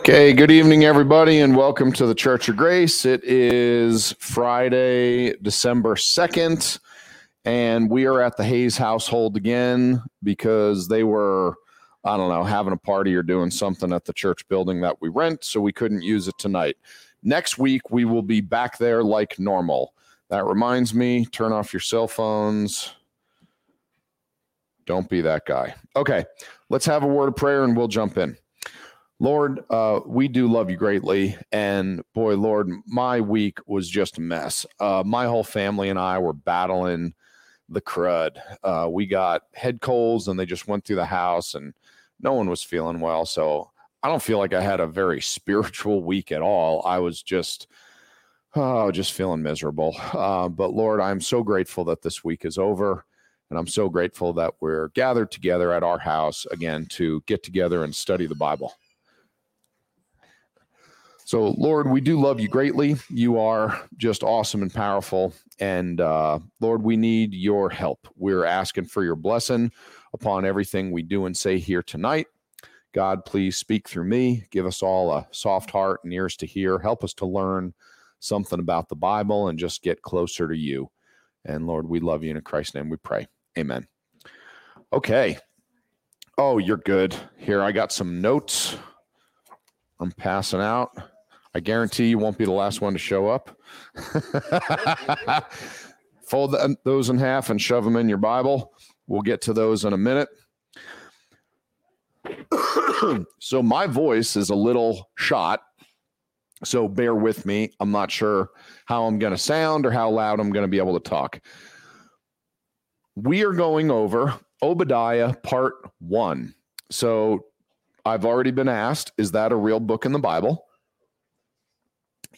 Okay, good evening, everybody, and welcome to the Church of Grace. It is Friday, December 2nd, and we are at the Hayes household again because they were, I don't know, having a party or doing something at the church building that we rent, so we couldn't use it tonight. Next week, we will be back there like normal. That reminds me turn off your cell phones. Don't be that guy. Okay, let's have a word of prayer and we'll jump in. Lord, uh, we do love you greatly. And boy, Lord, my week was just a mess. Uh, my whole family and I were battling the crud. Uh, we got head colds and they just went through the house and no one was feeling well. So I don't feel like I had a very spiritual week at all. I was just, oh, just feeling miserable. Uh, but Lord, I'm so grateful that this week is over. And I'm so grateful that we're gathered together at our house again to get together and study the Bible. So, Lord, we do love you greatly. You are just awesome and powerful. And uh, Lord, we need your help. We're asking for your blessing upon everything we do and say here tonight. God, please speak through me. Give us all a soft heart and ears to hear. Help us to learn something about the Bible and just get closer to you. And Lord, we love you. In Christ's name we pray. Amen. Okay. Oh, you're good. Here, I got some notes. I'm passing out. I guarantee you won't be the last one to show up. Fold those in half and shove them in your Bible. We'll get to those in a minute. so, my voice is a little shot. So, bear with me. I'm not sure how I'm going to sound or how loud I'm going to be able to talk. We are going over Obadiah part one. So, I've already been asked, is that a real book in the Bible?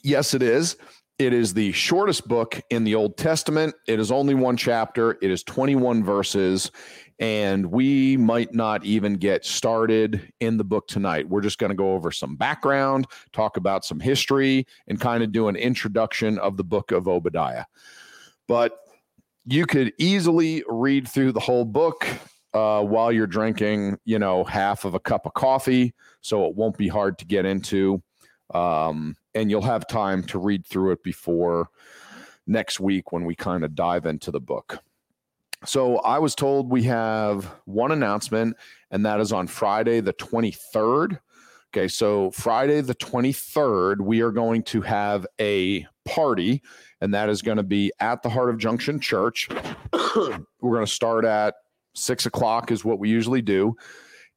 Yes, it is. It is the shortest book in the Old Testament. It is only one chapter, it is 21 verses, and we might not even get started in the book tonight. We're just going to go over some background, talk about some history, and kind of do an introduction of the book of Obadiah. But you could easily read through the whole book uh, while you're drinking, you know, half of a cup of coffee. So it won't be hard to get into. Um, and you'll have time to read through it before next week when we kind of dive into the book. So I was told we have one announcement, and that is on Friday, the 23rd. Okay, so Friday, the 23rd, we are going to have a party, and that is going to be at the Heart of Junction Church. We're going to start at six o'clock, is what we usually do.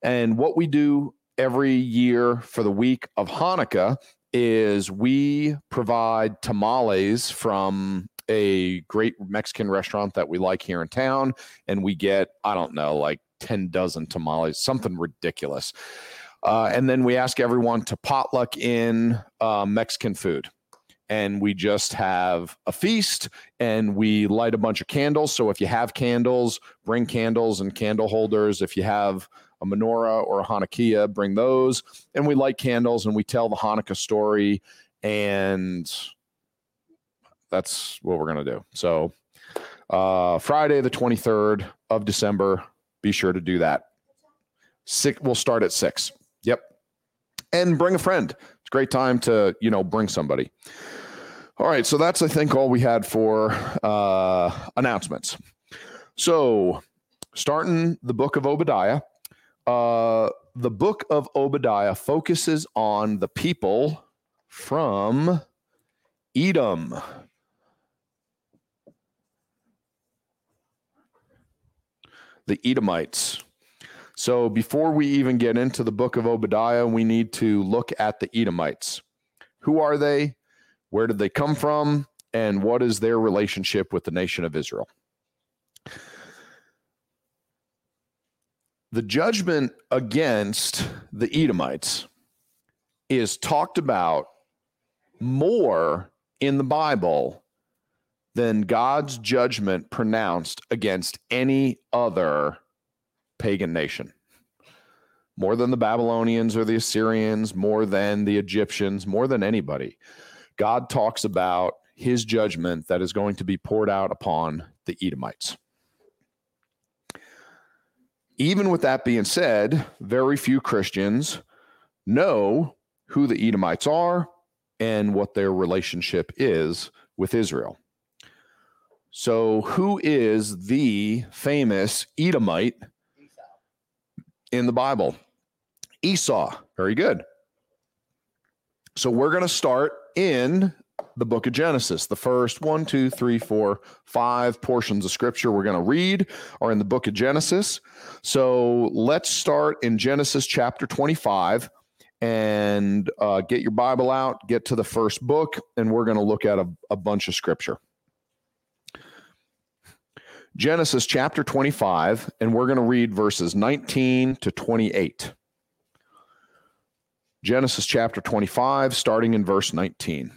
And what we do every year for the week of Hanukkah is we provide tamales from a great Mexican restaurant that we like here in town. And we get, I don't know, like 10 dozen tamales, something ridiculous. Uh, and then we ask everyone to potluck in uh, Mexican food. And we just have a feast and we light a bunch of candles. So if you have candles, bring candles and candle holders. If you have a menorah or a hanukkiah, bring those. And we light candles and we tell the Hanukkah story. And that's what we're going to do. So, uh, Friday, the 23rd of December, be sure to do that. Six, we'll start at six. And bring a friend. It's a great time to, you know, bring somebody. All right. So that's, I think, all we had for uh, announcements. So, starting the book of Obadiah, uh, the book of Obadiah focuses on the people from Edom. The Edomites. So before we even get into the book of Obadiah, we need to look at the Edomites. Who are they? Where did they come from? And what is their relationship with the nation of Israel? the judgment against the Edomites is talked about more in the Bible than God's judgment pronounced against any other pagan nation. More than the Babylonians or the Assyrians, more than the Egyptians, more than anybody. God talks about his judgment that is going to be poured out upon the Edomites. even with that being said, very few Christians know who the Edomites are and what their relationship is with Israel. So, who is the famous Edomite in the Bible? Esau. Very good. So, we're going to start in the book of Genesis. The first one, two, three, four, five portions of scripture we're going to read are in the book of Genesis. So, let's start in Genesis chapter 25 and uh, get your Bible out, get to the first book, and we're going to look at a, a bunch of scripture. Genesis chapter 25, and we're going to read verses 19 to 28. Genesis chapter 25, starting in verse 19.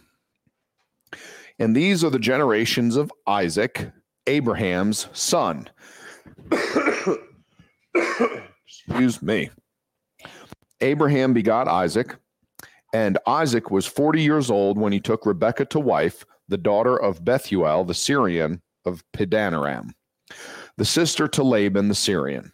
And these are the generations of Isaac, Abraham's son. Excuse me. Abraham begot Isaac, and Isaac was 40 years old when he took Rebekah to wife, the daughter of Bethuel the Syrian of Padanaram, the sister to Laban the Syrian.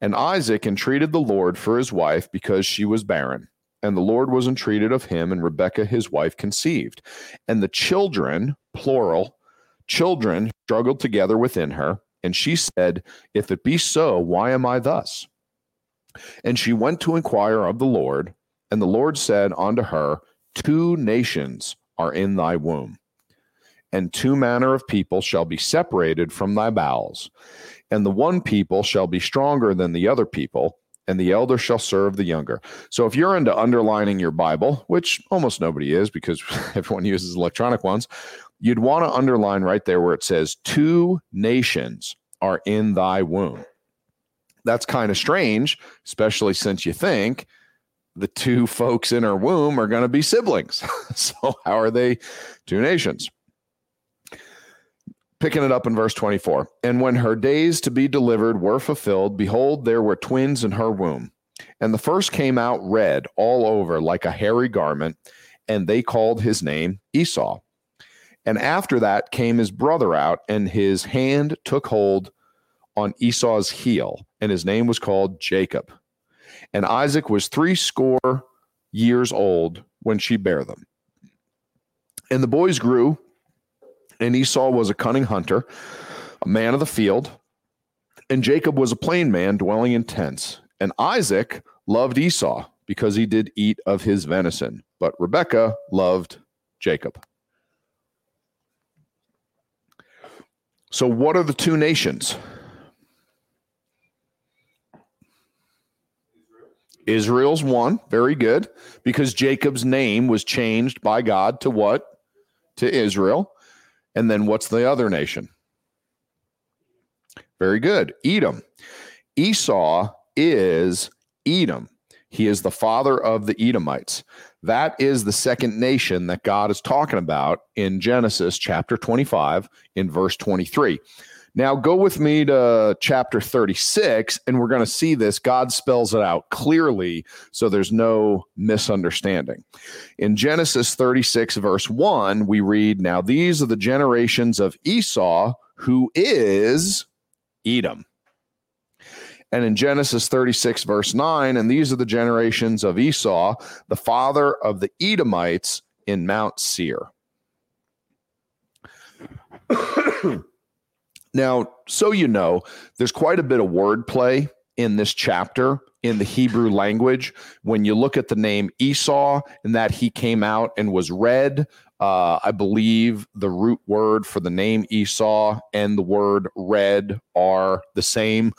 And Isaac entreated the Lord for his wife because she was barren. And the Lord was entreated of him, and Rebekah his wife conceived. And the children, plural, children struggled together within her. And she said, If it be so, why am I thus? And she went to inquire of the Lord, and the Lord said unto her, Two nations are in thy womb, and two manner of people shall be separated from thy bowels. And the one people shall be stronger than the other people, and the elder shall serve the younger. So if you're into underlining your Bible, which almost nobody is because everyone uses electronic ones, you'd want to underline right there where it says, Two nations are in thy womb that's kind of strange, especially since you think the two folks in her womb are going to be siblings. so, how are they two nations? Picking it up in verse 24. And when her days to be delivered were fulfilled, behold, there were twins in her womb. And the first came out red all over like a hairy garment, and they called his name Esau. And after that came his brother out, and his hand took hold on Esau's heel, and his name was called Jacob. And Isaac was three score years old when she bare them. And the boys grew, and Esau was a cunning hunter, a man of the field, and Jacob was a plain man dwelling in tents. And Isaac loved Esau because he did eat of his venison, but Rebekah loved Jacob. So, what are the two nations? Israel's one. Very good. Because Jacob's name was changed by God to what? To Israel. And then what's the other nation? Very good. Edom. Esau is Edom. He is the father of the Edomites. That is the second nation that God is talking about in Genesis chapter 25 in verse 23. Now, go with me to chapter 36, and we're going to see this. God spells it out clearly so there's no misunderstanding. In Genesis 36, verse 1, we read, Now these are the generations of Esau, who is Edom. And in Genesis 36, verse 9, and these are the generations of Esau, the father of the Edomites in Mount Seir. Now, so you know, there's quite a bit of wordplay in this chapter in the Hebrew language. When you look at the name Esau and that he came out and was red, uh, I believe the root word for the name Esau and the word red are the same.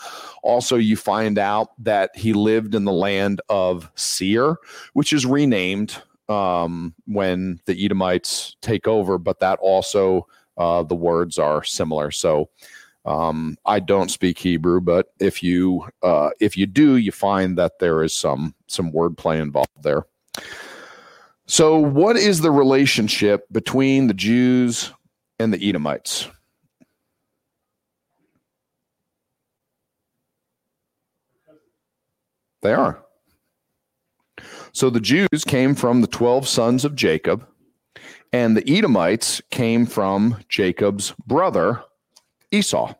Also, you find out that he lived in the land of Seir, which is renamed um, when the Edomites take over, but that also uh, the words are similar. So um, I don't speak Hebrew, but if you uh, if you do, you find that there is some some wordplay involved there. So, what is the relationship between the Jews and the Edomites? They are. So the Jews came from the 12 sons of Jacob, and the Edomites came from Jacob's brother, Esau.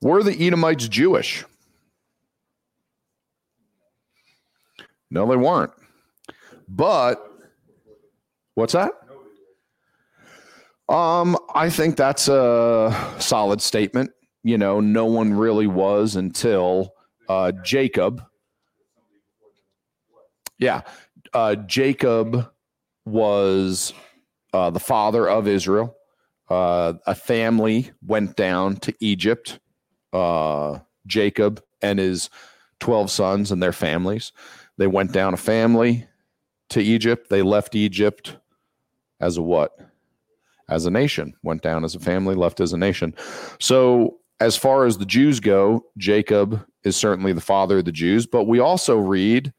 Were the Edomites Jewish? No, they weren't. But what's that? Um, I think that's a solid statement. You know, no one really was until uh, Jacob. Yeah, uh, Jacob was uh, the father of Israel. Uh, a family went down to Egypt. Uh, Jacob and his 12 sons and their families. They went down a family to Egypt. They left Egypt as a what? As a nation. Went down as a family, left as a nation. So, as far as the Jews go, Jacob is certainly the father of the Jews, but we also read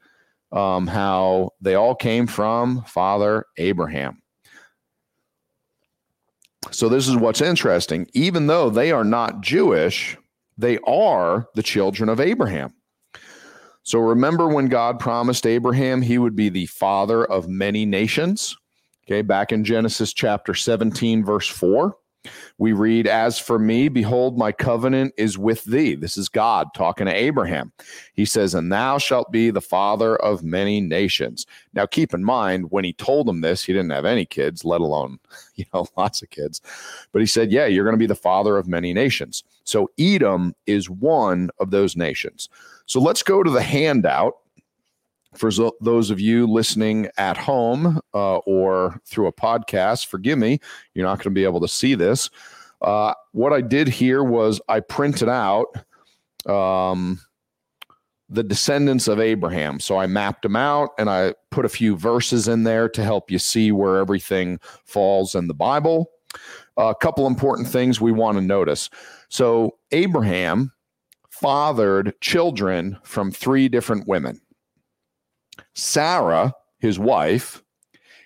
um, how they all came from Father Abraham. So, this is what's interesting. Even though they are not Jewish, they are the children of Abraham. So remember when God promised Abraham he would be the father of many nations? Okay, back in Genesis chapter 17, verse 4, we read, As for me, behold, my covenant is with thee. This is God talking to Abraham. He says, And thou shalt be the father of many nations. Now, keep in mind, when he told him this, he didn't have any kids, let alone, you know, lots of kids. But he said, Yeah, you're going to be the father of many nations. So Edom is one of those nations. So let's go to the handout for those of you listening at home uh, or through a podcast, forgive me, you're not going to be able to see this. Uh, what I did here was I printed out um, the descendants of Abraham. So I mapped them out and I put a few verses in there to help you see where everything falls in the Bible. A couple important things we want to notice. So Abraham fathered children from three different women. Sarah, his wife,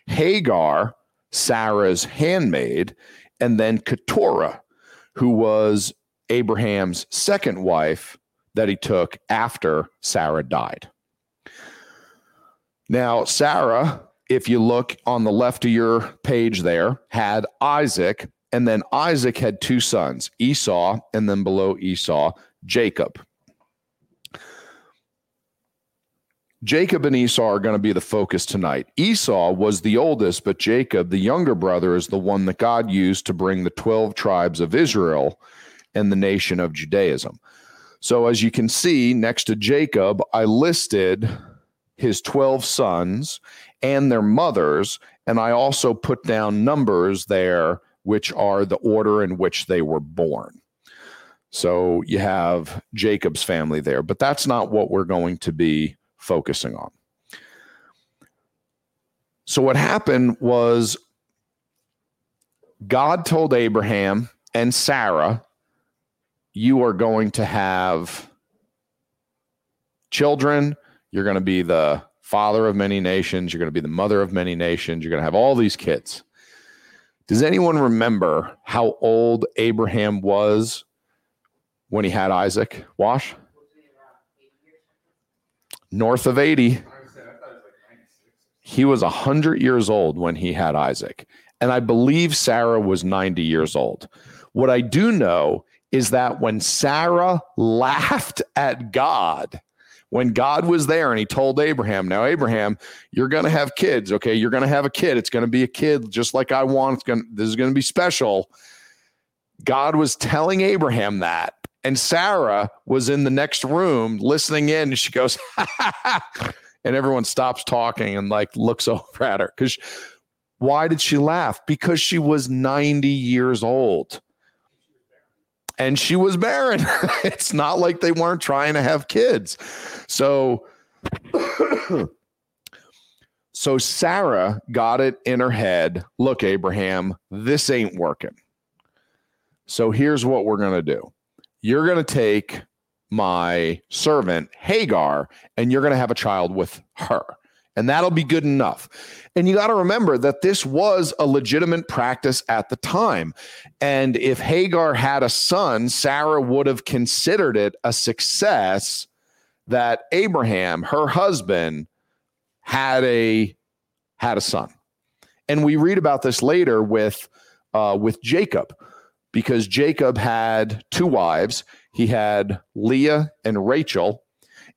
Hagar, Sarah's handmaid, and then Keturah, who was Abraham's second wife that he took after Sarah died. Now, Sarah, if you look on the left of your page there, had Isaac, and then Isaac had two sons, Esau, and then below Esau, Jacob. Jacob and Esau are going to be the focus tonight. Esau was the oldest, but Jacob, the younger brother, is the one that God used to bring the 12 tribes of Israel and the nation of Judaism. So, as you can see, next to Jacob, I listed his 12 sons and their mothers, and I also put down numbers there, which are the order in which they were born. So, you have Jacob's family there, but that's not what we're going to be focusing on. So, what happened was God told Abraham and Sarah, You are going to have children. You're going to be the father of many nations. You're going to be the mother of many nations. You're going to have all these kids. Does anyone remember how old Abraham was when he had Isaac? Wash? North of 80. He was 100 years old when he had Isaac. And I believe Sarah was 90 years old. What I do know is that when Sarah laughed at God, when God was there and he told Abraham, Now, Abraham, you're going to have kids. Okay. You're going to have a kid. It's going to be a kid just like I want. It's going to, this is going to be special. God was telling Abraham that. And Sarah was in the next room listening in. And she goes, and everyone stops talking and like looks over at her. Because why did she laugh? Because she was 90 years old and she was barren. it's not like they weren't trying to have kids. So, so Sarah got it in her head look, Abraham, this ain't working. So here's what we're going to do you're going to take my servant Hagar and you're going to have a child with her. And that'll be good enough. And you got to remember that this was a legitimate practice at the time. And if Hagar had a son, Sarah would have considered it a success that Abraham, her husband, had a had a son. And we read about this later with uh, with Jacob because Jacob had two wives. he had Leah and Rachel.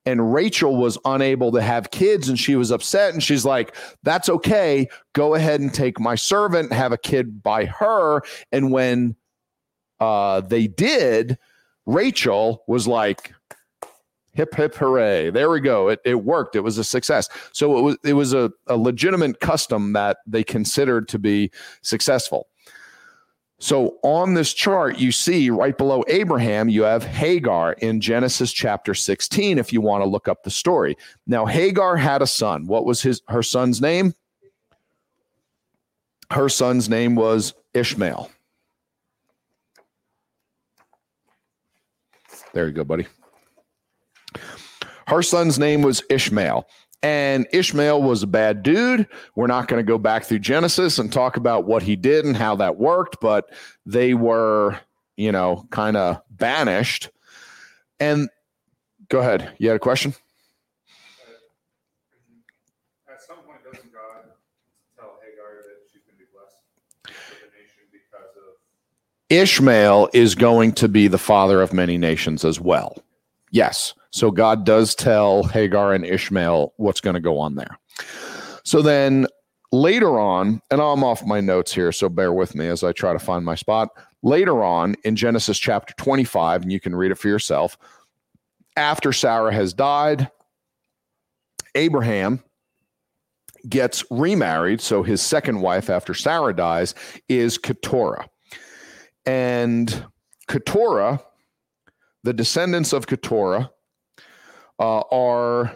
And Rachel was unable to have kids and she was upset. And she's like, That's okay. Go ahead and take my servant, have a kid by her. And when uh, they did, Rachel was like, hip hip hooray there we go it, it worked it was a success so it was it was a, a legitimate custom that they considered to be successful so on this chart you see right below abraham you have hagar in genesis chapter 16 if you want to look up the story. Now hagar had a son. What was his her son's name? Her son's name was ishmael. There you go buddy. Her son's name was Ishmael. And Ishmael was a bad dude. We're not going to go back through Genesis and talk about what he did and how that worked, but they were, you know, kind of banished. And go ahead. You had a question? At some point, doesn't God tell Hagar that she's going to be blessed with the nation because of Ishmael is going to be the father of many nations as well. Yes. So God does tell Hagar and Ishmael what's going to go on there. So then later on, and I'm off my notes here, so bear with me as I try to find my spot. Later on in Genesis chapter 25, and you can read it for yourself, after Sarah has died, Abraham gets remarried. So his second wife after Sarah dies is Keturah. And Keturah, the descendants of Keturah, uh, are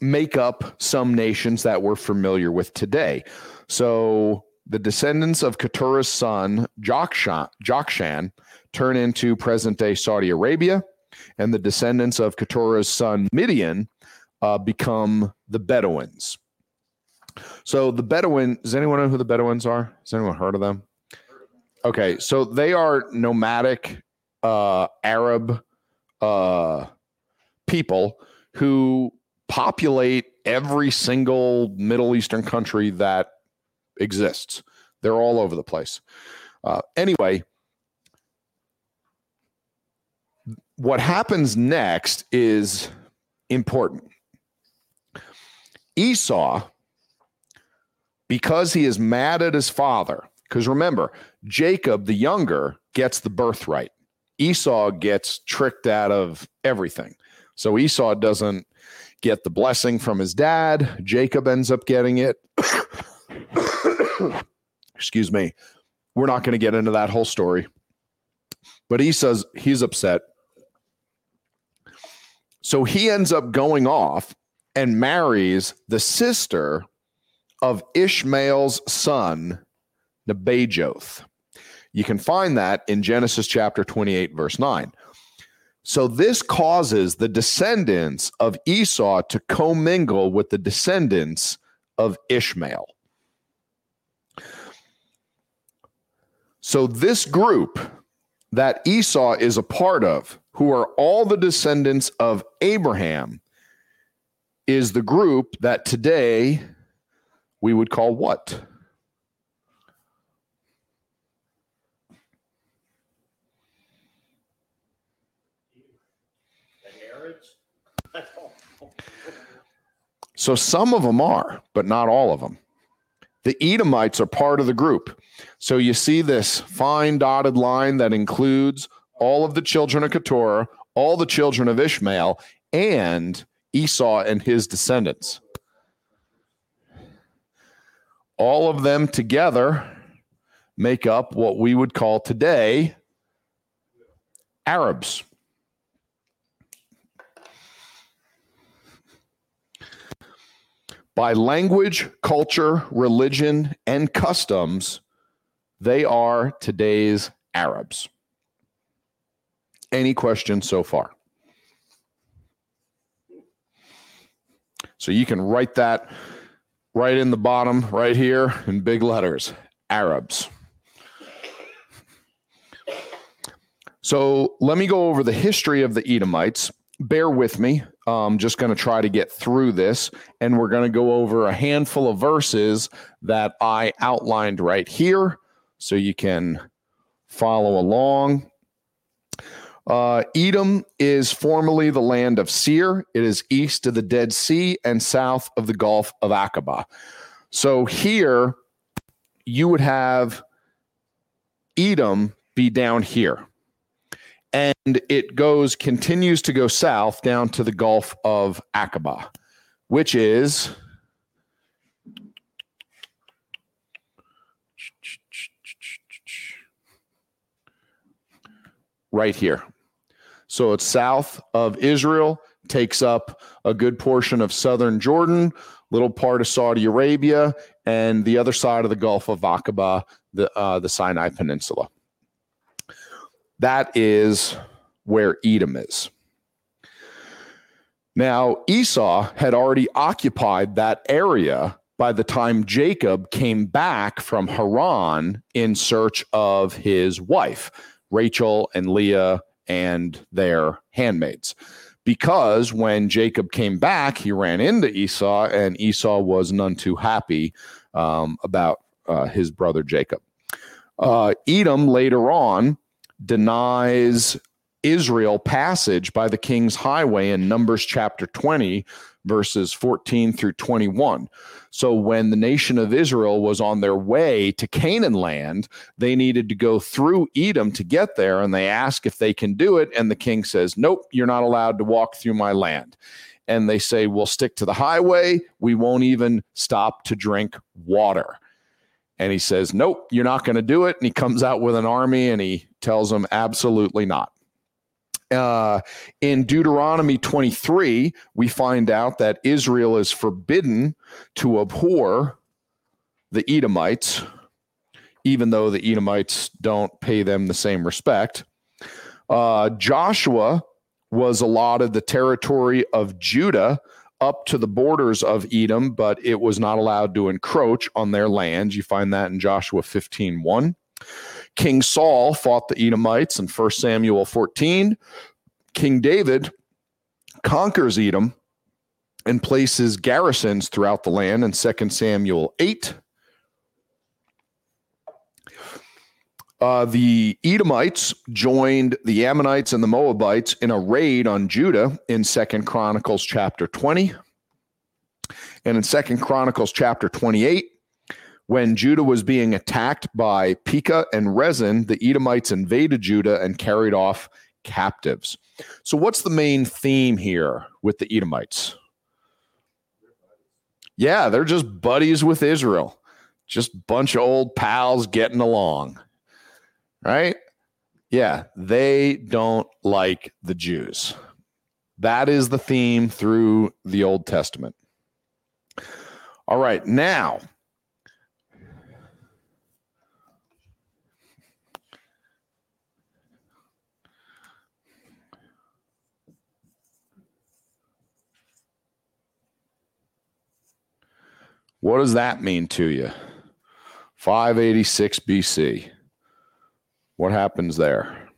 make up some nations that we're familiar with today. So the descendants of Keturah's son, Jokshan, Jokshan turn into present day Saudi Arabia, and the descendants of Keturah's son, Midian, uh, become the Bedouins. So the Bedouin, does anyone know who the Bedouins are? Has anyone heard of them? Okay, so they are nomadic uh, Arab uh, people who populate every single Middle Eastern country that exists. They're all over the place. Uh, anyway, what happens next is important. Esau, because he is mad at his father, because remember, Jacob the younger gets the birthright. Esau gets tricked out of everything. So Esau doesn't get the blessing from his dad. Jacob ends up getting it. Excuse me. We're not going to get into that whole story. But he says he's upset. So he ends up going off and marries the sister of Ishmael's son, Nebajoth. You can find that in Genesis chapter 28, verse 9. So this causes the descendants of Esau to commingle with the descendants of Ishmael. So this group that Esau is a part of, who are all the descendants of Abraham, is the group that today we would call what? So some of them are, but not all of them. The Edomites are part of the group. So you see this fine dotted line that includes all of the children of Keturah, all the children of Ishmael, and Esau and his descendants. All of them together make up what we would call today Arabs. By language, culture, religion, and customs, they are today's Arabs. Any questions so far? So you can write that right in the bottom, right here in big letters Arabs. So let me go over the history of the Edomites. Bear with me. I'm just going to try to get through this, and we're going to go over a handful of verses that I outlined right here so you can follow along. Uh, Edom is formerly the land of Seir. It is east of the Dead Sea and south of the Gulf of Aqaba. So here you would have Edom be down here. And it goes, continues to go south down to the Gulf of Aqaba, which is right here. So it's south of Israel, takes up a good portion of southern Jordan, little part of Saudi Arabia, and the other side of the Gulf of Aqaba, the uh, the Sinai Peninsula. That is where Edom is. Now, Esau had already occupied that area by the time Jacob came back from Haran in search of his wife, Rachel and Leah and their handmaids. Because when Jacob came back, he ran into Esau, and Esau was none too happy um, about uh, his brother Jacob. Uh, Edom later on denies Israel passage by the king's highway in Numbers chapter 20, verses 14 through 21. So when the nation of Israel was on their way to Canaan land, they needed to go through Edom to get there. And they ask if they can do it. And the king says, Nope, you're not allowed to walk through my land. And they say, We'll stick to the highway. We won't even stop to drink water. And he says, Nope, you're not going to do it. And he comes out with an army and he tells them, Absolutely not. Uh, in Deuteronomy 23, we find out that Israel is forbidden to abhor the Edomites, even though the Edomites don't pay them the same respect. Uh, Joshua was allotted the territory of Judah up to the borders of Edom, but it was not allowed to encroach on their land. You find that in Joshua 15 1. King Saul fought the Edomites in 1 Samuel 14. King David conquers Edom and places garrisons throughout the land in 2 Samuel 8. Uh, the Edomites joined the Ammonites and the Moabites in a raid on Judah in Second Chronicles chapter 20. And in Second Chronicles chapter 28, when Judah was being attacked by Pekah and Rezin, the Edomites invaded Judah and carried off captives. So, what's the main theme here with the Edomites? Yeah, they're just buddies with Israel, just bunch of old pals getting along, right? Yeah, they don't like the Jews. That is the theme through the Old Testament. All right, now What does that mean to you? 586 BC. What happens there?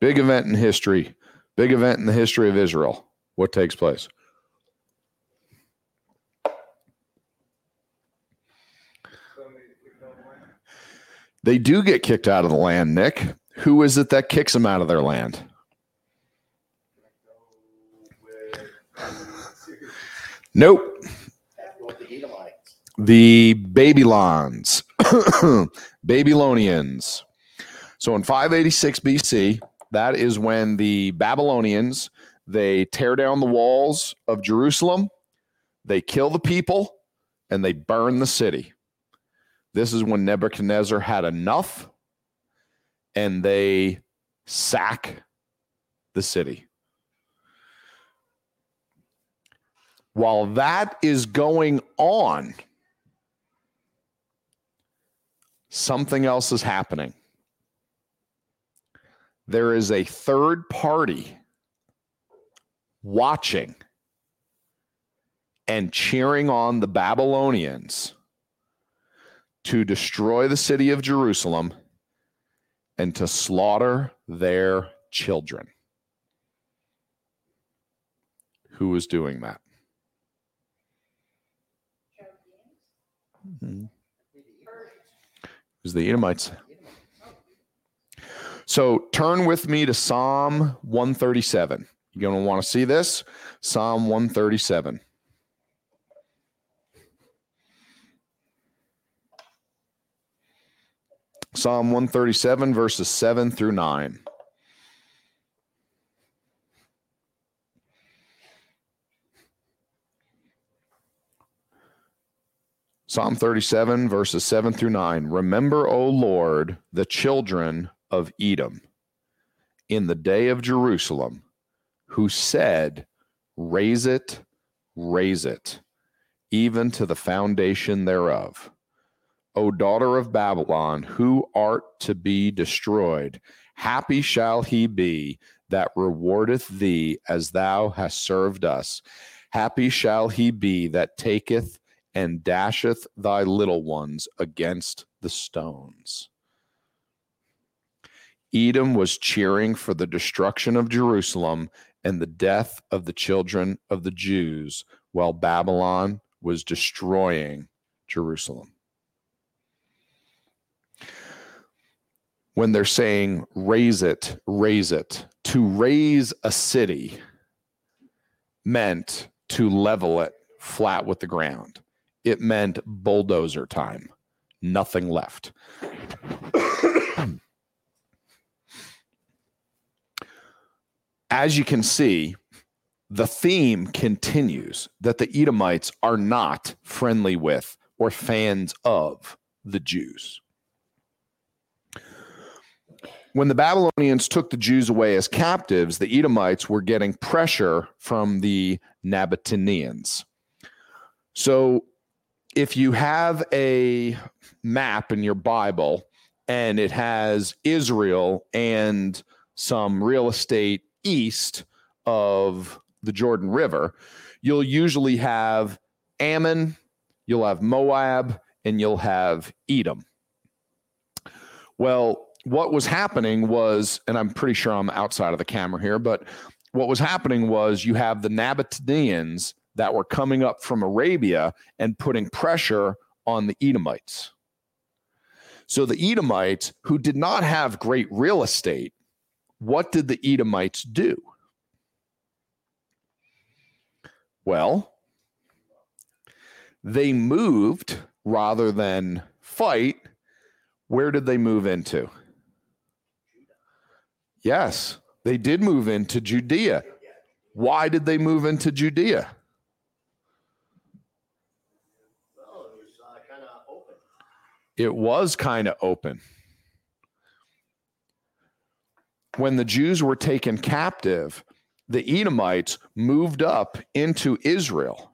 Big event in history. Big event in the history of Israel. What takes place? They do get kicked out of the land, Nick. Who is it that kicks them out of their land? Nope. The Babylons, Babylonians. So in 586 BC, that is when the Babylonians they tear down the walls of Jerusalem, they kill the people, and they burn the city. This is when Nebuchadnezzar had enough, and they sack the city. While that is going on, something else is happening. There is a third party watching and cheering on the Babylonians to destroy the city of Jerusalem and to slaughter their children. Who is doing that? Mm-hmm. It was the Edomites. So turn with me to Psalm 137. You're going to want to see this. Psalm 137. Psalm 137, verses 7 through 9. Psalm 37, verses 7 through 9. Remember, O Lord, the children of Edom in the day of Jerusalem, who said, Raise it, raise it, even to the foundation thereof. O daughter of Babylon, who art to be destroyed, happy shall he be that rewardeth thee as thou hast served us. Happy shall he be that taketh and dasheth thy little ones against the stones. Edom was cheering for the destruction of Jerusalem and the death of the children of the Jews, while Babylon was destroying Jerusalem. When they're saying, raise it, raise it, to raze a city meant to level it flat with the ground it meant bulldozer time, nothing left. As you can see, the theme continues that the Edomites are not friendly with or fans of the Jews. When the Babylonians took the Jews away as captives, the Edomites were getting pressure from the Nabateans. So if you have a map in your Bible and it has Israel and some real estate east of the Jordan River, you'll usually have Ammon, you'll have Moab, and you'll have Edom. Well, what was happening was, and I'm pretty sure I'm outside of the camera here, but what was happening was you have the Nabateans that were coming up from Arabia and putting pressure on the Edomites. So the Edomites, who did not have great real estate, what did the Edomites do? Well, they moved rather than fight. Where did they move into? Yes, they did move into Judea. Why did they move into Judea? It was kind of open. When the Jews were taken captive, the Edomites moved up into Israel.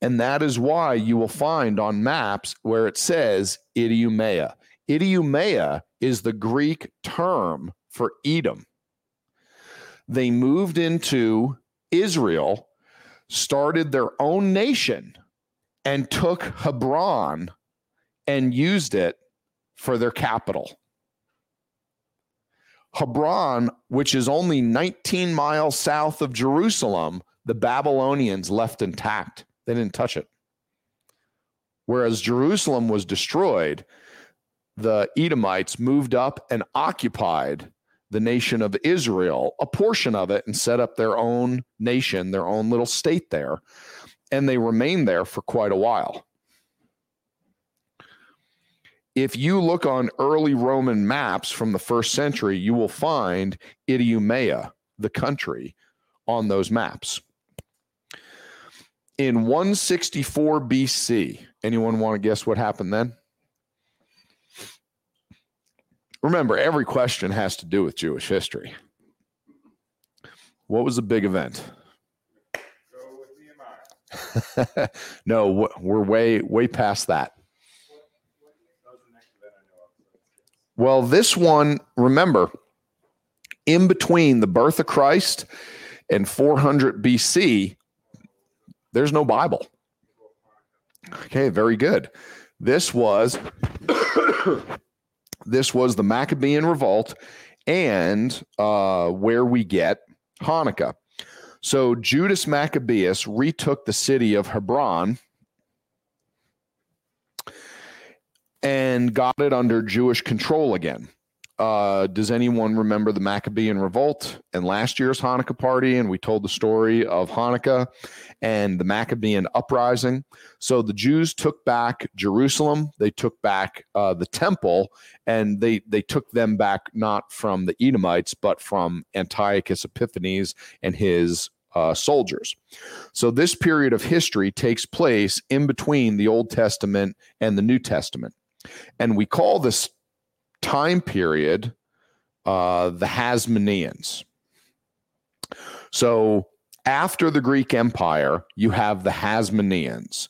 And that is why you will find on maps where it says Idumea. Idumea is the Greek term for Edom. They moved into Israel, started their own nation, and took Hebron and used it for their capital. Hebron, which is only 19 miles south of Jerusalem, the Babylonians left intact. They didn't touch it. Whereas Jerusalem was destroyed, the Edomites moved up and occupied the nation of Israel, a portion of it, and set up their own nation, their own little state there. And they remained there for quite a while if you look on early Roman maps from the first century, you will find Idumea, the country, on those maps. In 164 BC, anyone want to guess what happened then? Remember, every question has to do with Jewish history. What was the big event? no, we're way way past that. Well, this one, remember, in between the birth of Christ and 400 BC, there's no Bible. Okay, very good. This was this was the Maccabean revolt and uh, where we get Hanukkah. So Judas Maccabeus retook the city of Hebron and got it under Jewish control again. uh, does anyone remember the Maccabean revolt and last year's Hanukkah party? And we told the story of Hanukkah and the Maccabean uprising. So the Jews took back Jerusalem, they took back uh, the temple, and they they took them back not from the Edomites but from Antiochus Epiphanes and his uh, soldiers. So this period of history takes place in between the Old Testament and the New Testament, and we call this time period uh, the Hasmoneans. So after the Greek Empire, you have the Hasmoneans,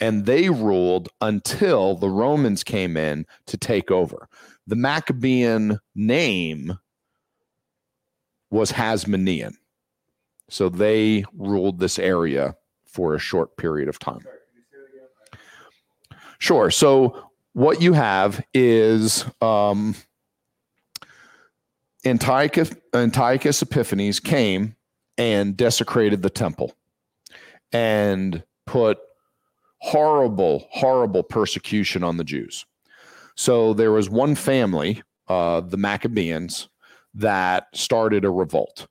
and they ruled until the Romans came in to take over. The Maccabean name was Hasmonean. So they ruled this area for a short period of time. Sorry, can you say that again? Sure. So what you have is um, Antiochus, Antiochus Epiphanes came and desecrated the temple and put horrible, horrible persecution on the Jews. So there was one family, uh, the Maccabeans, that started a revolt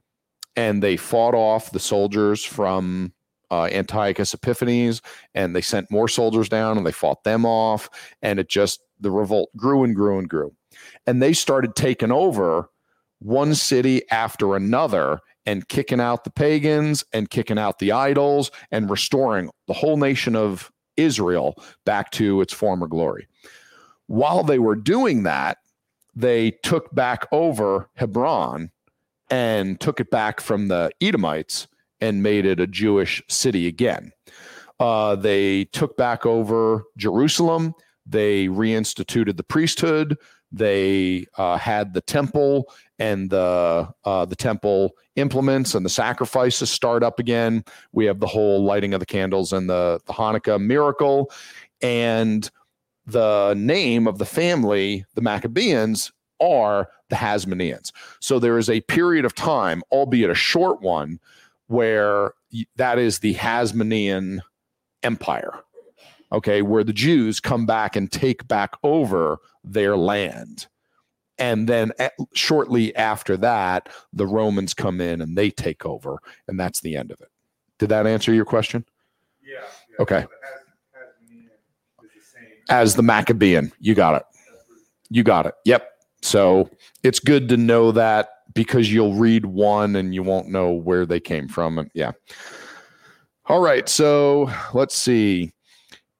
and they fought off the soldiers from uh, Antiochus Epiphanes, and they sent more soldiers down, and they fought them off, and it just the revolt grew and grew and grew, and they started taking over one city after another and kicking out the pagans and kicking out the idols and restoring the whole nation of Israel back to its former glory. While they were doing that, they took back over Hebron and took it back from the Edomites and made it a Jewish city again. Uh, they took back over Jerusalem. They reinstituted the priesthood. They uh, had the temple and the uh, the temple implements and the sacrifices start up again. We have the whole lighting of the candles and the the Hanukkah miracle, and the name of the family, the Maccabeans, are the Hasmoneans. So there is a period of time, albeit a short one, where that is the Hasmonean Empire. Okay, where the Jews come back and take back over their land. And then a- shortly after that, the Romans come in and they take over, and that's the end of it. Did that answer your question? Yeah. yeah. Okay. So the has, Hasmonean is the same. As the Maccabean, you got it. You got it. Yep. So it's good to know that because you'll read one and you won't know where they came from. Yeah. All right. So let's see.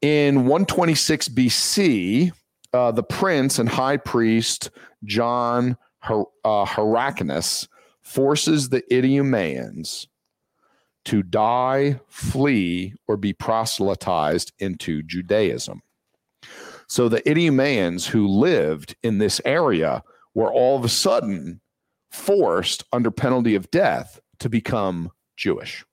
In 126 BC, uh, the prince and high priest John Her- uh, Hyrcanus forces the Idumeans to die, flee, or be proselytized into Judaism. So the Idumeans who lived in this area were all of a sudden forced under penalty of death to become Jewish.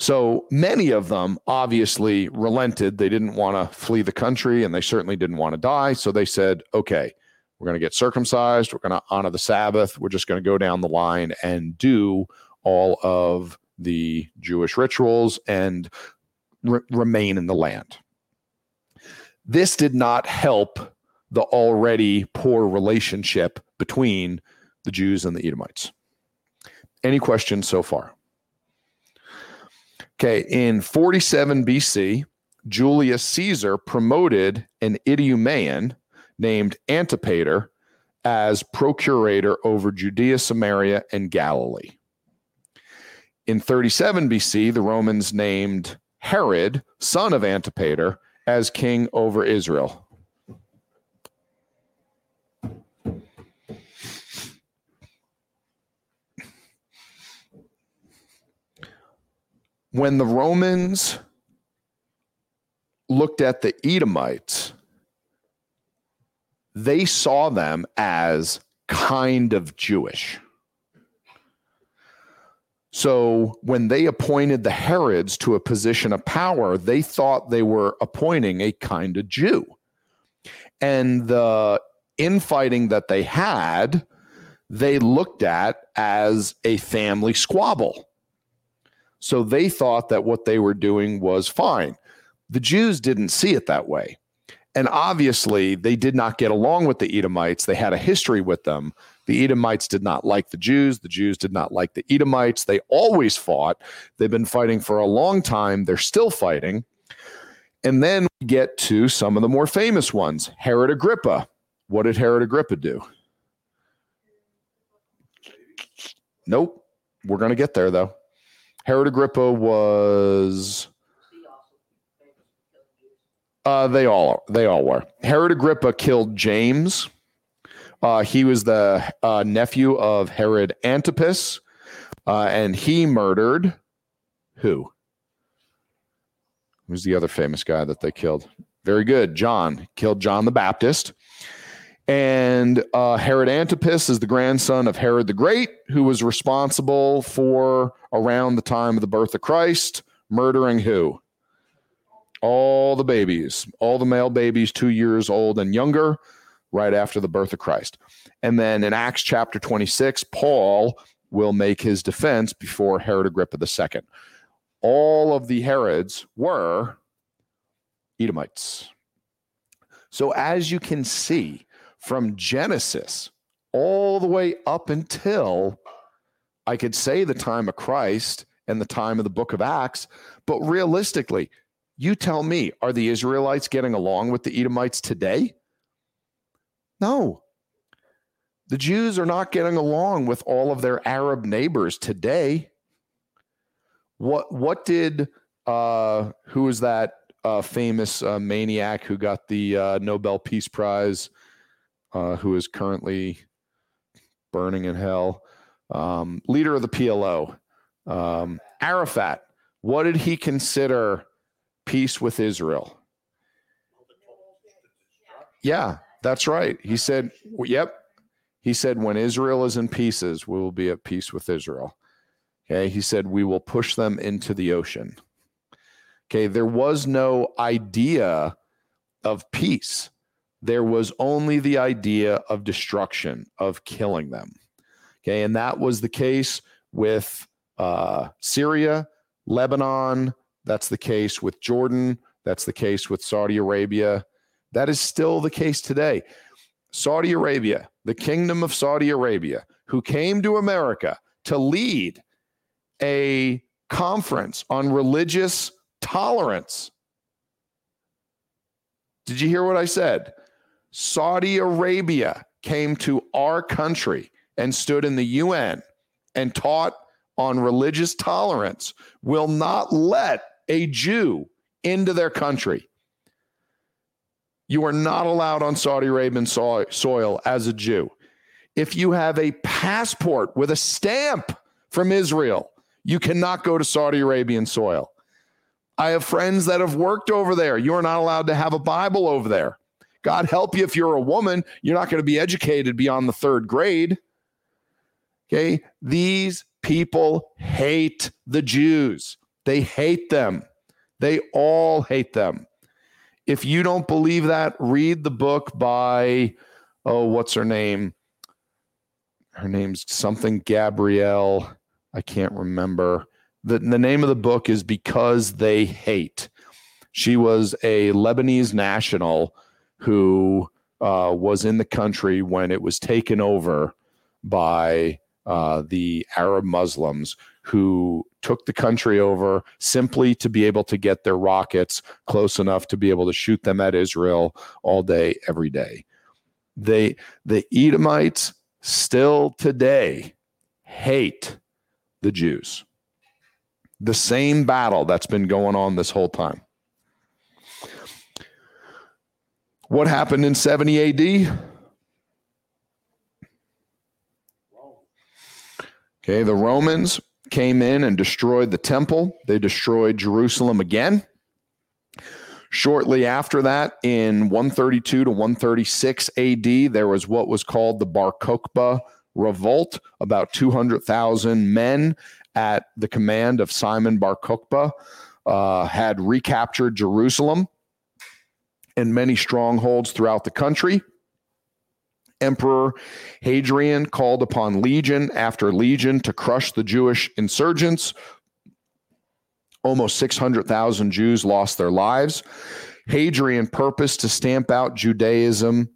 So many of them obviously relented. They didn't want to flee the country and they certainly didn't want to die. So they said, okay, we're going to get circumcised. We're going to honor the Sabbath. We're just going to go down the line and do all of the Jewish rituals and re- remain in the land. This did not help the already poor relationship between the Jews and the Edomites. Any questions so far? Okay, in 47 BC, Julius Caesar promoted an Idumean named Antipater as procurator over Judea, Samaria, and Galilee. In 37 BC, the Romans named Herod, son of Antipater, as king over Israel. When the Romans looked at the Edomites, they saw them as kind of Jewish. So when they appointed the Herods to a position of power, they thought they were appointing a kind of Jew. And the infighting that they had, they looked at as a family squabble. So they thought that what they were doing was fine. The Jews didn't see it that way. And obviously, they did not get along with the Edomites. They had a history with them. The Edomites did not like the Jews. The Jews did not like the Edomites. They always fought. They've been fighting for a long time. They're still fighting. And then we get to some of the more famous ones. Herod Agrippa. What did Herod Agrippa do? Nope. We're going to get there, though. Herod Agrippa was. Uh, they all they all were. Herod Agrippa killed James. Uh, he was the uh, nephew of Herod Antipas, uh, and he murdered who? Who's the other famous guy that they killed? Very good. John killed John the Baptist. And uh, Herod Antipas is the grandson of Herod the Great, who was responsible for around the time of the birth of Christ, murdering who? All the babies, all the male babies two years old and younger, right after the birth of Christ. And then in Acts chapter 26, Paul will make his defense before Herod Agrippa II. All of the Herods were Edomites. So, as you can see, from Genesis all the way up until I could say the time of Christ and the time of the book of Acts, but realistically, you tell me, are the Israelites getting along with the Edomites today? No. The Jews are not getting along with all of their Arab neighbors today. What what did uh who was that uh famous uh, maniac who got the uh, Nobel Peace Prize uh, who is currently burning in hell, um, leader of the PLO, um, Arafat. What did he consider peace with Israel? Yeah, that's right. He said, Yep. He said, When Israel is in pieces, we will be at peace with Israel. Okay. He said, We will push them into the ocean. Okay. There was no idea of peace there was only the idea of destruction, of killing them. Okay. And that was the case with uh, Syria, Lebanon. That's the case with Jordan. That's the case with Saudi Arabia. That is still the case today. Saudi Arabia, the kingdom of Saudi Arabia, who came to America to lead a conference on religious tolerance. Did you hear what I said? Saudi Arabia came to our country and stood in the UN and taught on religious tolerance will not let a Jew into their country. You are not allowed on Saudi Arabian soil as a Jew. If you have a passport with a stamp from Israel, you cannot go to Saudi Arabian soil. I have friends that have worked over there. You are not allowed to have a Bible over there. God help you if you're a woman, you're not going to be educated beyond the third grade. Okay. These people hate the Jews, they hate them. They all hate them. If you don't believe that, read the book by, oh, what's her name? Her name's something Gabriel. I can't remember. The, the name of the book is Because They Hate. She was a Lebanese national who uh, was in the country when it was taken over by uh, the Arab Muslims who took the country over simply to be able to get their rockets close enough to be able to shoot them at Israel all day, every day. They, the Edomites still today hate the Jews. The same battle that's been going on this whole time. What happened in 70 AD? Okay, the Romans came in and destroyed the temple. They destroyed Jerusalem again. Shortly after that, in 132 to 136 AD, there was what was called the Bar Kokhba revolt. About 200,000 men at the command of Simon Bar Kokhba uh, had recaptured Jerusalem and many strongholds throughout the country. Emperor Hadrian called upon legion after legion to crush the Jewish insurgents. Almost 600,000 Jews lost their lives. Hadrian purposed to stamp out Judaism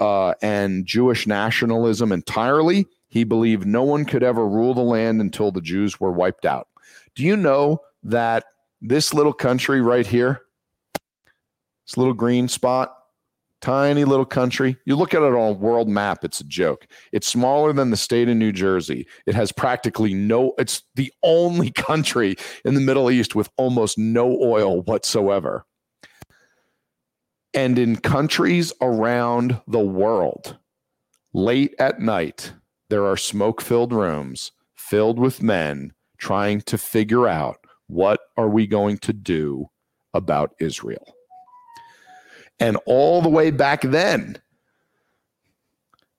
uh, and Jewish nationalism entirely. He believed no one could ever rule the land until the Jews were wiped out. Do you know that this little country right here, this little green spot, tiny little country, you look at it on a world map, it's a joke. It's smaller than the state of New Jersey. It has practically no, it's the only country in the Middle East with almost no oil whatsoever. And in countries around the world, late at night, there are smoke filled rooms filled with men trying to figure out what are we going to do about Israel. And all the way back then,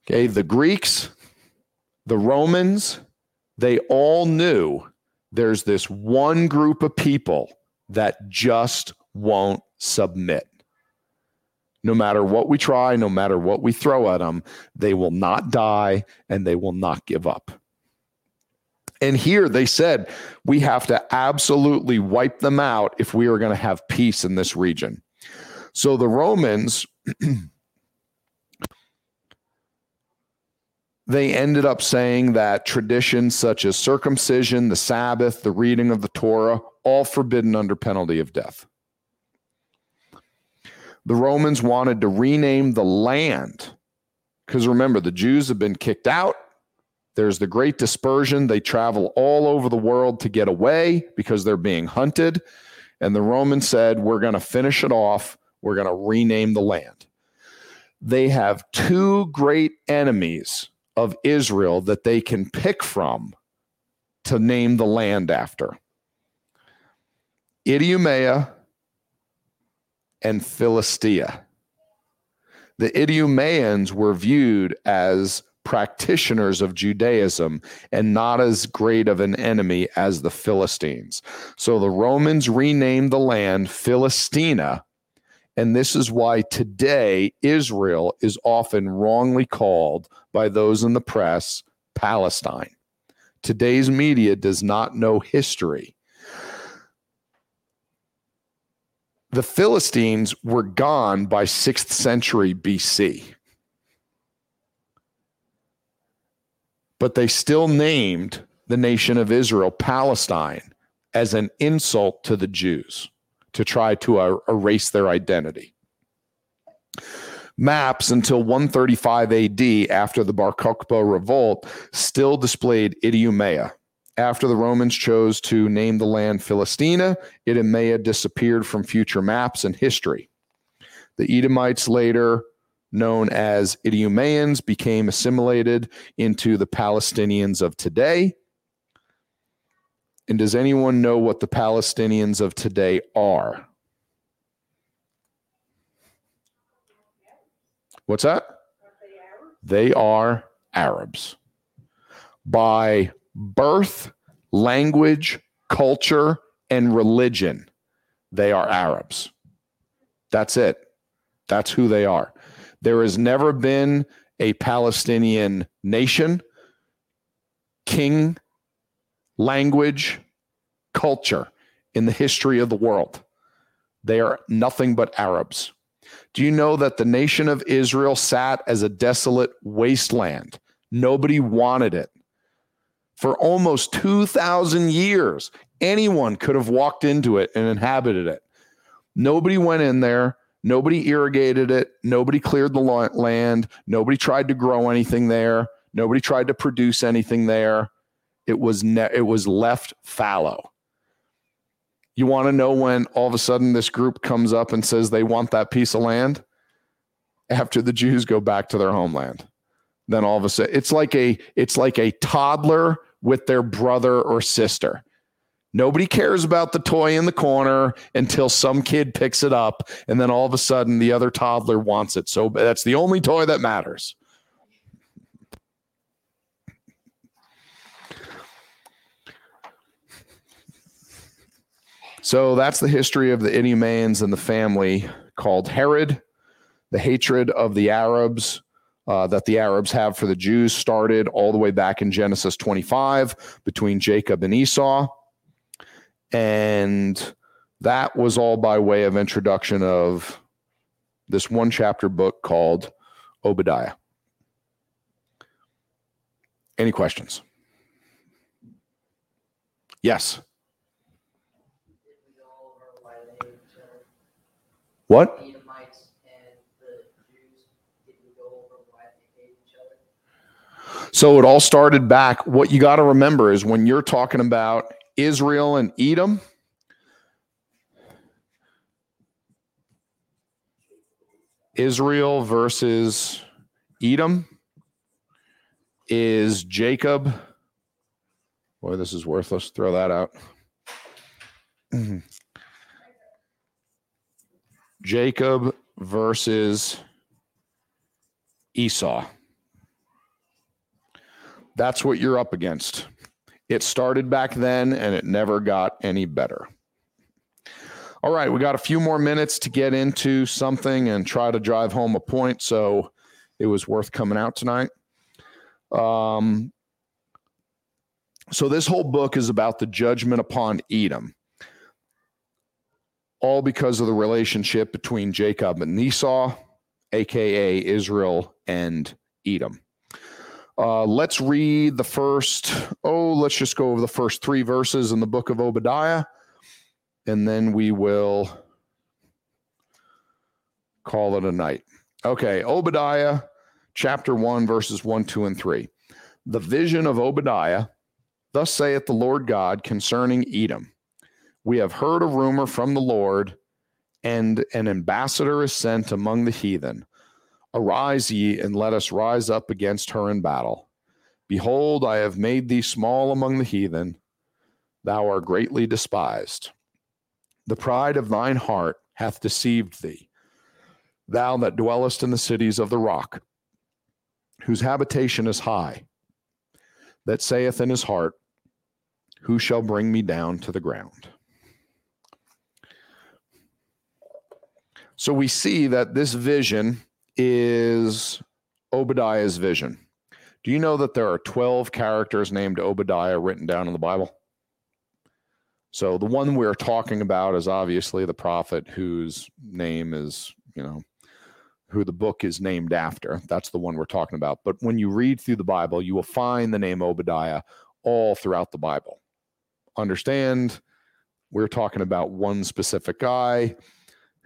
okay, the Greeks, the Romans, they all knew there's this one group of people that just won't submit. No matter what we try, no matter what we throw at them, they will not die and they will not give up. And here they said we have to absolutely wipe them out if we are going to have peace in this region. So the Romans, they ended up saying that traditions such as circumcision, the Sabbath, the reading of the Torah, all forbidden under penalty of death the Romans wanted to rename the land. Because remember, the Jews have been kicked out. There's the great dispersion. They travel all over the world to get away because they're being hunted. And the Romans said, We're going to finish it off. We're going to rename the land. They have two great enemies of Israel that they can pick from to name the land after Idumea and Philistia. The Idumeans were viewed as practitioners of Judaism and not as great of an enemy as the Philistines. So the Romans renamed the land Philistina. And this is why today Israel is often wrongly called by those in the press Palestine. Today's media does not know history. the Philistines were gone by 6th century BC. But they still named the nation of Israel Palestine as an insult to the Jews to try to uh, erase their identity. Maps until 135 AD, after the Bar Kokhba revolt, still displayed Idumea, after the Romans chose to name the land Philistina, Idumea disappeared from future maps and history. The Edomites, later known as Idumeans, became assimilated into the Palestinians of today. And does anyone know what the Palestinians of today are? What's that? They are Arabs. By birth, language, culture, and religion, they are Arabs. That's it. That's who they are. There has never been a Palestinian nation, king, language, culture in the history of the world. They are nothing but Arabs. Do you know that the nation of Israel sat as a desolate wasteland? Nobody wanted it for almost 2,000 years. Anyone could have walked into it and inhabited it. Nobody went in there. Nobody irrigated it. Nobody cleared the land. Nobody tried to grow anything there. Nobody tried to produce anything there. It was ne- it was left fallow. You want to know when all of a sudden this group comes up and says they want that piece of land? After the Jews go back to their homeland. Then all of a sudden it's like a it's like a toddler with their brother or sister. Nobody cares about the toy in the corner until some kid picks it up, and then all of a sudden the other toddler wants it. So that's the only toy that matters. So that's the history of the Idumeans and the family called Herod. The hatred of the Arabs uh, that the Arabs have for the Jews started all the way back in Genesis 25 between Jacob and Esau. And That was all by way of introduction of this one chapter book called Obadiah. Any questions? Yes. Did we go over why they chose What? Edomites and the Jews? Did we go over why they hate each other? So it all started back. What you got to remember is when you're talking about Israel and Edom, Israel versus Edom is Jacob. Boy, this is worthless. Throw that out. Jacob versus Esau. That's what you're up against. It started back then and it never got any better. All right, we got a few more minutes to get into something and try to drive home a point. So it was worth coming out tonight. Um, so this whole book is about the judgment upon Edom, all because of the relationship between Jacob and Esau, aka Israel and Edom. Uh, let's read the first, oh, let's just go over the first three verses in the book of Obadiah, and then we will call it a night. Okay, Obadiah chapter 1, verses 1, 2, and 3. The vision of Obadiah, thus saith the Lord God concerning Edom. We have heard a rumor from the Lord, and an ambassador is sent among the heathen. Arise ye, and let us rise up against her in battle. Behold, I have made thee small among the heathen. Thou art greatly despised. The pride of thine heart hath deceived thee. Thou that dwellest in the cities of the rock, whose habitation is high, that saith in his heart, Who shall bring me down to the ground? So we see that this vision is Obadiah's vision. Do you know that there are 12 characters named Obadiah written down in the Bible? So the one we're talking about is obviously the prophet whose name is, you know, who the book is named after. That's the one we're talking about. But when you read through the Bible, you will find the name Obadiah all throughout the Bible. Understand, we're talking about one specific guy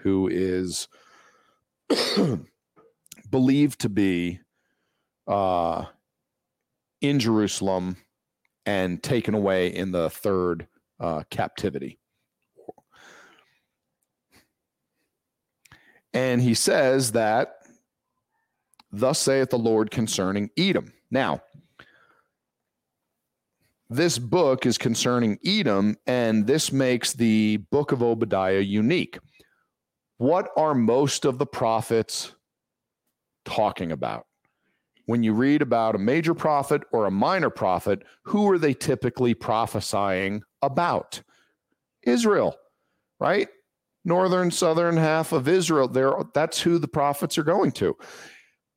who is believed to be uh, in Jerusalem and taken away in the third uh, captivity. And he says that, Thus saith the Lord concerning Edom. Now, this book is concerning Edom, and this makes the book of Obadiah unique. What are most of the prophets talking about? When you read about a major prophet or a minor prophet, who are they typically prophesying about? Israel, right? Northern, southern half of Israel. There, that's who the prophets are going to.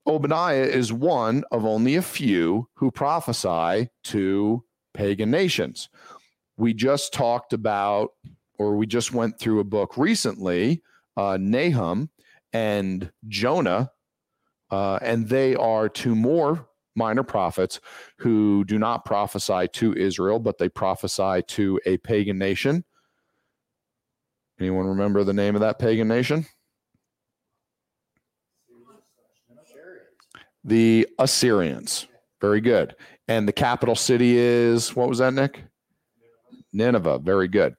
Obadiah is one of only a few who prophesy to pagan nations. We just talked about, or we just went through a book recently, uh, Nahum and Jonah, uh, and they are two more minor prophets who do not prophesy to Israel, but they prophesy to a pagan nation. Anyone remember the name of that pagan nation? The Assyrians. Very good. And the capital city is what was that, Nick? Nineveh. Very good.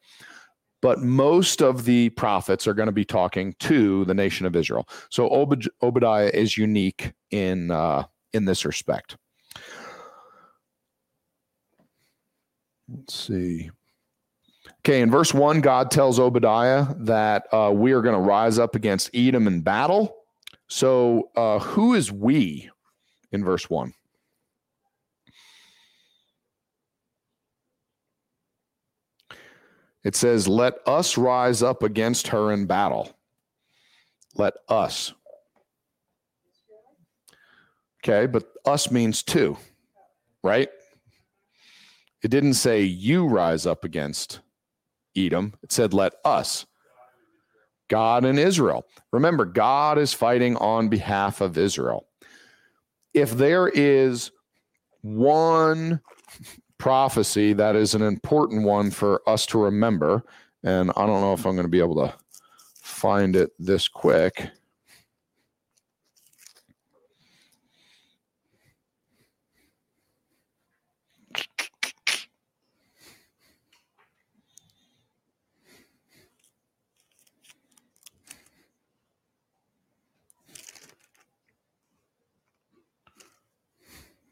But most of the prophets are going to be talking to the nation of Israel. So Obad- Obadiah is unique in uh, in this respect. Let's see. Okay, in verse one, God tells Obadiah that uh, we are going to rise up against Edom in battle. So, uh, who is we in verse one? It says, Let us rise up against her in battle. Let us. Okay, but us means two, right? It didn't say you rise up against Edom. It said, let us. God and Israel. Remember, God is fighting on behalf of Israel. If there is one prophecy that is an important one for us to remember, and I don't know if I'm going to be able to find it this quick.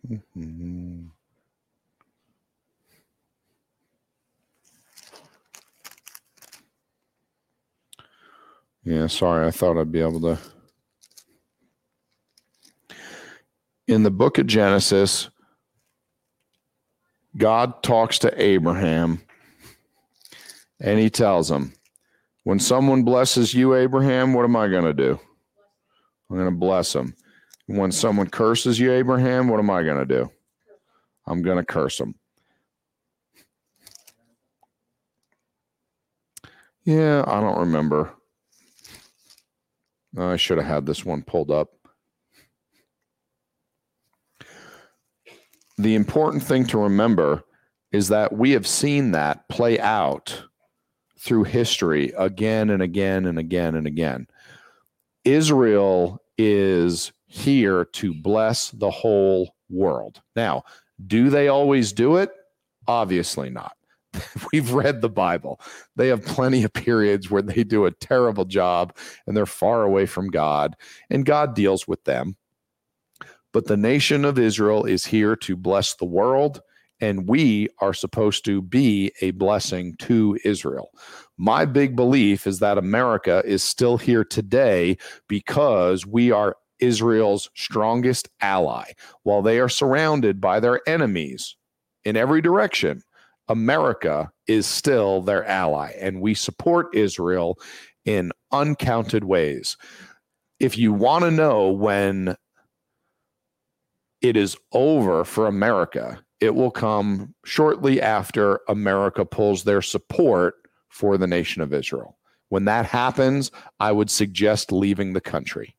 Mhm. Yeah, sorry. I thought I'd be able to. In the book of Genesis, God talks to Abraham and he tells him, When someone blesses you, Abraham, what am I going to do? I'm going to bless them. When someone curses you, Abraham, what am I going to do? I'm going to curse them. Yeah, I don't remember. I should have had this one pulled up. The important thing to remember is that we have seen that play out through history again and again and again and again. Israel is here to bless the whole world. Now, do they always do it? Obviously not. We've read the Bible. They have plenty of periods where they do a terrible job and they're far away from God, and God deals with them. But the nation of Israel is here to bless the world, and we are supposed to be a blessing to Israel. My big belief is that America is still here today because we are Israel's strongest ally. While they are surrounded by their enemies in every direction, America is still their ally, and we support Israel in uncounted ways. If you want to know when it is over for America, it will come shortly after America pulls their support for the nation of Israel. When that happens, I would suggest leaving the country.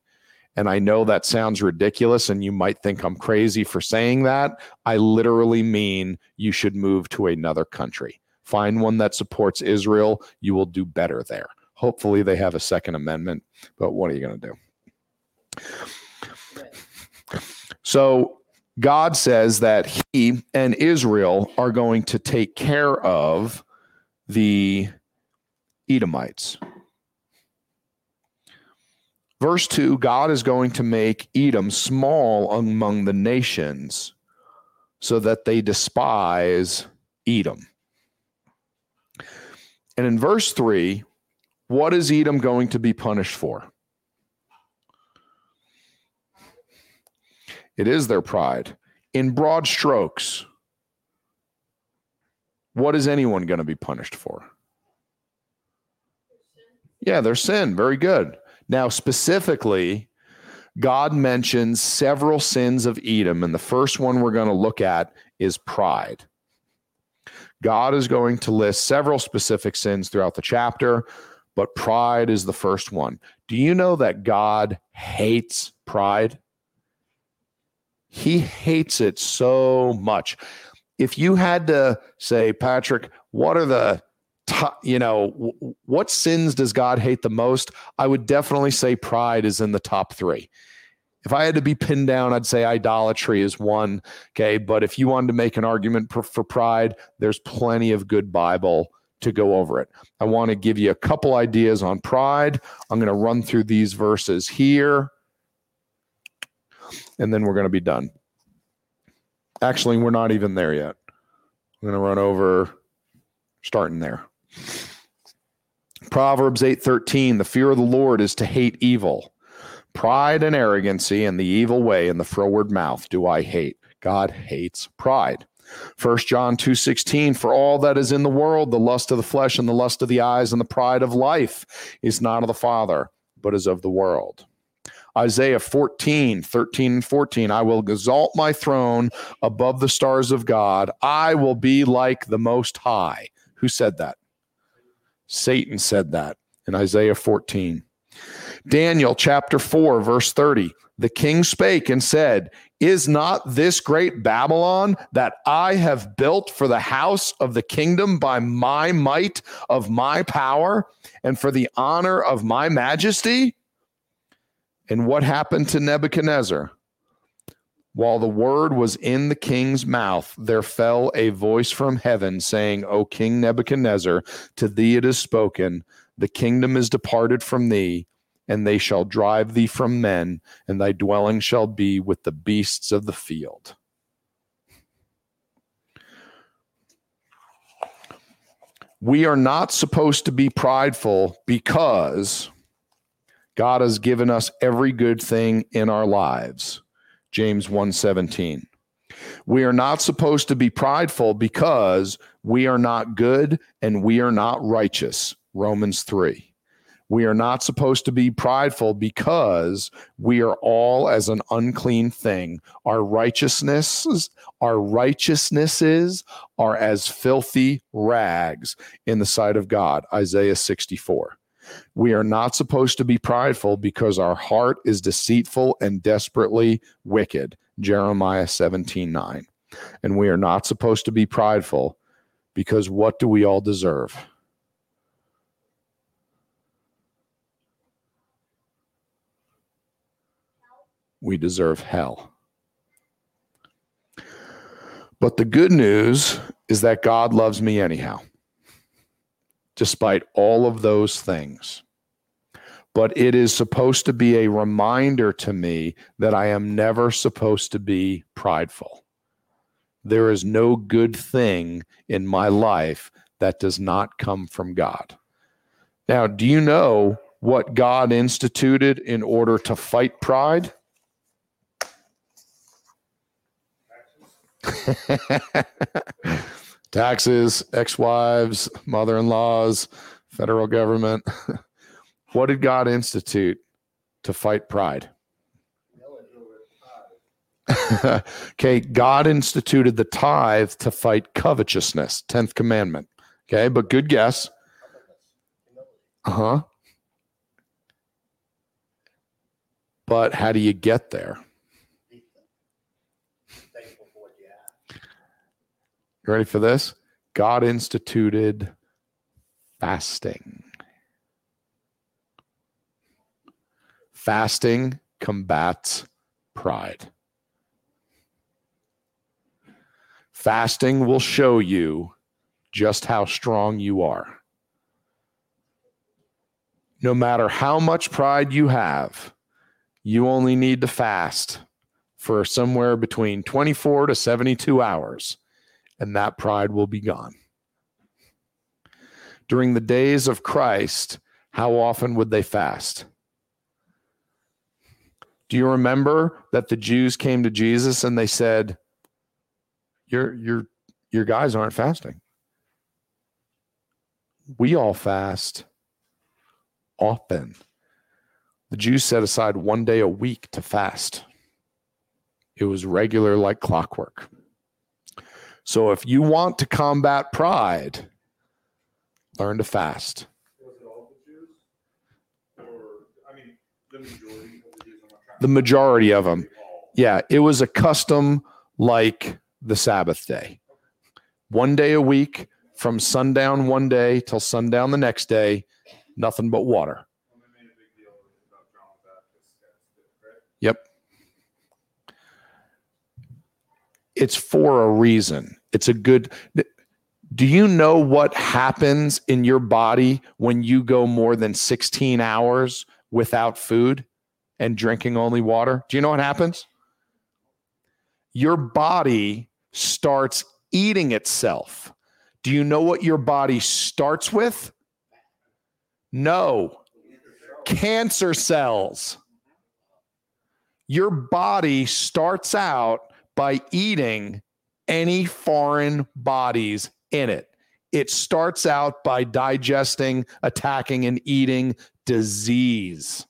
And I know that sounds ridiculous, and you might think I'm crazy for saying that. I literally mean you should move to another country. Find one that supports Israel. You will do better there. Hopefully, they have a Second Amendment, but what are you going to do? So, God says that He and Israel are going to take care of the Edomites. Verse 2 God is going to make Edom small among the nations so that they despise Edom. And in verse 3, what is Edom going to be punished for? It is their pride. In broad strokes, what is anyone going to be punished for? Yeah, their sin. Very good. Now, specifically, God mentions several sins of Edom, and the first one we're going to look at is pride. God is going to list several specific sins throughout the chapter, but pride is the first one. Do you know that God hates pride? He hates it so much. If you had to say, Patrick, what are the you know, w- what sins does God hate the most? I would definitely say pride is in the top three. If I had to be pinned down, I'd say idolatry is one. Okay. But if you wanted to make an argument for, for pride, there's plenty of good Bible to go over it. I want to give you a couple ideas on pride. I'm going to run through these verses here, and then we're going to be done. Actually, we're not even there yet. I'm going to run over starting there. Proverbs 8:13 The fear of the Lord is to hate evil. Pride and arrogancy and the evil way and the froward mouth do I hate. God hates pride. 1 John 2:16 For all that is in the world the lust of the flesh and the lust of the eyes and the pride of life is not of the Father but is of the world. Isaiah 14, 13 and 14. I will exalt my throne above the stars of God. I will be like the Most High. Who said that? Satan said that in Isaiah 14. Daniel chapter 4, verse 30. The king spake and said, Is not this great Babylon that I have built for the house of the kingdom by my might of my power and for the honor of my majesty? And what happened to Nebuchadnezzar? While the word was in the king's mouth, there fell a voice from heaven saying, O King Nebuchadnezzar, to thee it is spoken, the kingdom is departed from thee, and they shall drive thee from men, and thy dwelling shall be with the beasts of the field. We are not supposed to be prideful because God has given us every good thing in our lives. James 1:17. We are not supposed to be prideful because we are not good and we are not righteous. Romans 3. We are not supposed to be prideful because we are all as an unclean thing. Our righteousnesses, our righteousnesses are as filthy rags in the sight of God. Isaiah 64. We are not supposed to be prideful because our heart is deceitful and desperately wicked. Jeremiah 17 9. And we are not supposed to be prideful because what do we all deserve? We deserve hell. But the good news is that God loves me anyhow despite all of those things. But it is supposed to be a reminder to me that I am never supposed to be prideful. There is no good thing in my life that does not come from God. Now, do you know what God instituted in order to fight pride? taxes, ex wives, mother in laws, federal government. what did God institute to fight pride? okay, God instituted the tithe to fight covetousness, 10th commandment. Okay, but good guess. Uh huh. But how do you get there? You ready for this? God instituted fasting. Fasting combats pride. Fasting will show you just how strong you are. No matter how much pride you have, you only need to fast for somewhere between 24 to 72 hours and that pride will be gone. During the days of Christ, how often would they fast? Do you remember that the Jews came to Jesus and they said, Your your your guys aren't fasting. We all fast often. The Jews set aside one day a week to fast. It was regular like clockwork. So if you want to combat pride, learn to fast. Was it all the Jews? Or, I mean, the majority of the Jews? I'm not trying The to- majority of them. Yeah, it was a custom like the Sabbath day. One day a week from sundown one day till sundown the next day, nothing but water. When they made a big deal about John the Baptist, guys, right? Yep. It's for a reason. It's a good. Do you know what happens in your body when you go more than 16 hours without food and drinking only water? Do you know what happens? Your body starts eating itself. Do you know what your body starts with? No, cancer cells. Your body starts out by eating any foreign bodies in it. It starts out by digesting, attacking, and eating disease.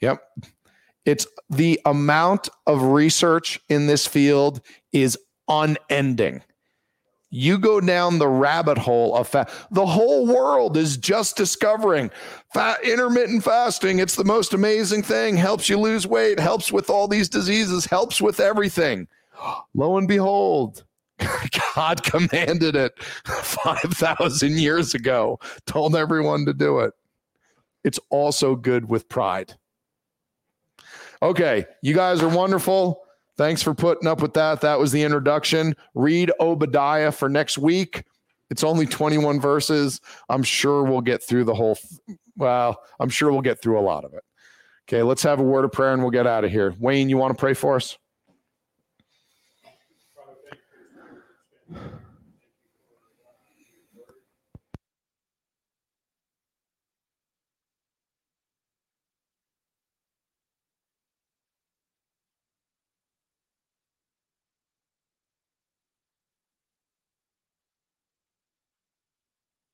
Yep. It's the amount of research in this field is unending. You go down the rabbit hole of fat. The whole world is just discovering fa- intermittent fasting. It's the most amazing thing. Helps you lose weight, helps with all these diseases, helps with everything. Lo and behold, God commanded it 5,000 years ago, told everyone to do it. It's also good with pride. Okay, you guys are wonderful. Thanks for putting up with that. That was the introduction. Read Obadiah for next week. It's only 21 verses. I'm sure we'll get through the whole, well, I'm sure we'll get through a lot of it. Okay, let's have a word of prayer and we'll get out of here. Wayne, you want to pray for us?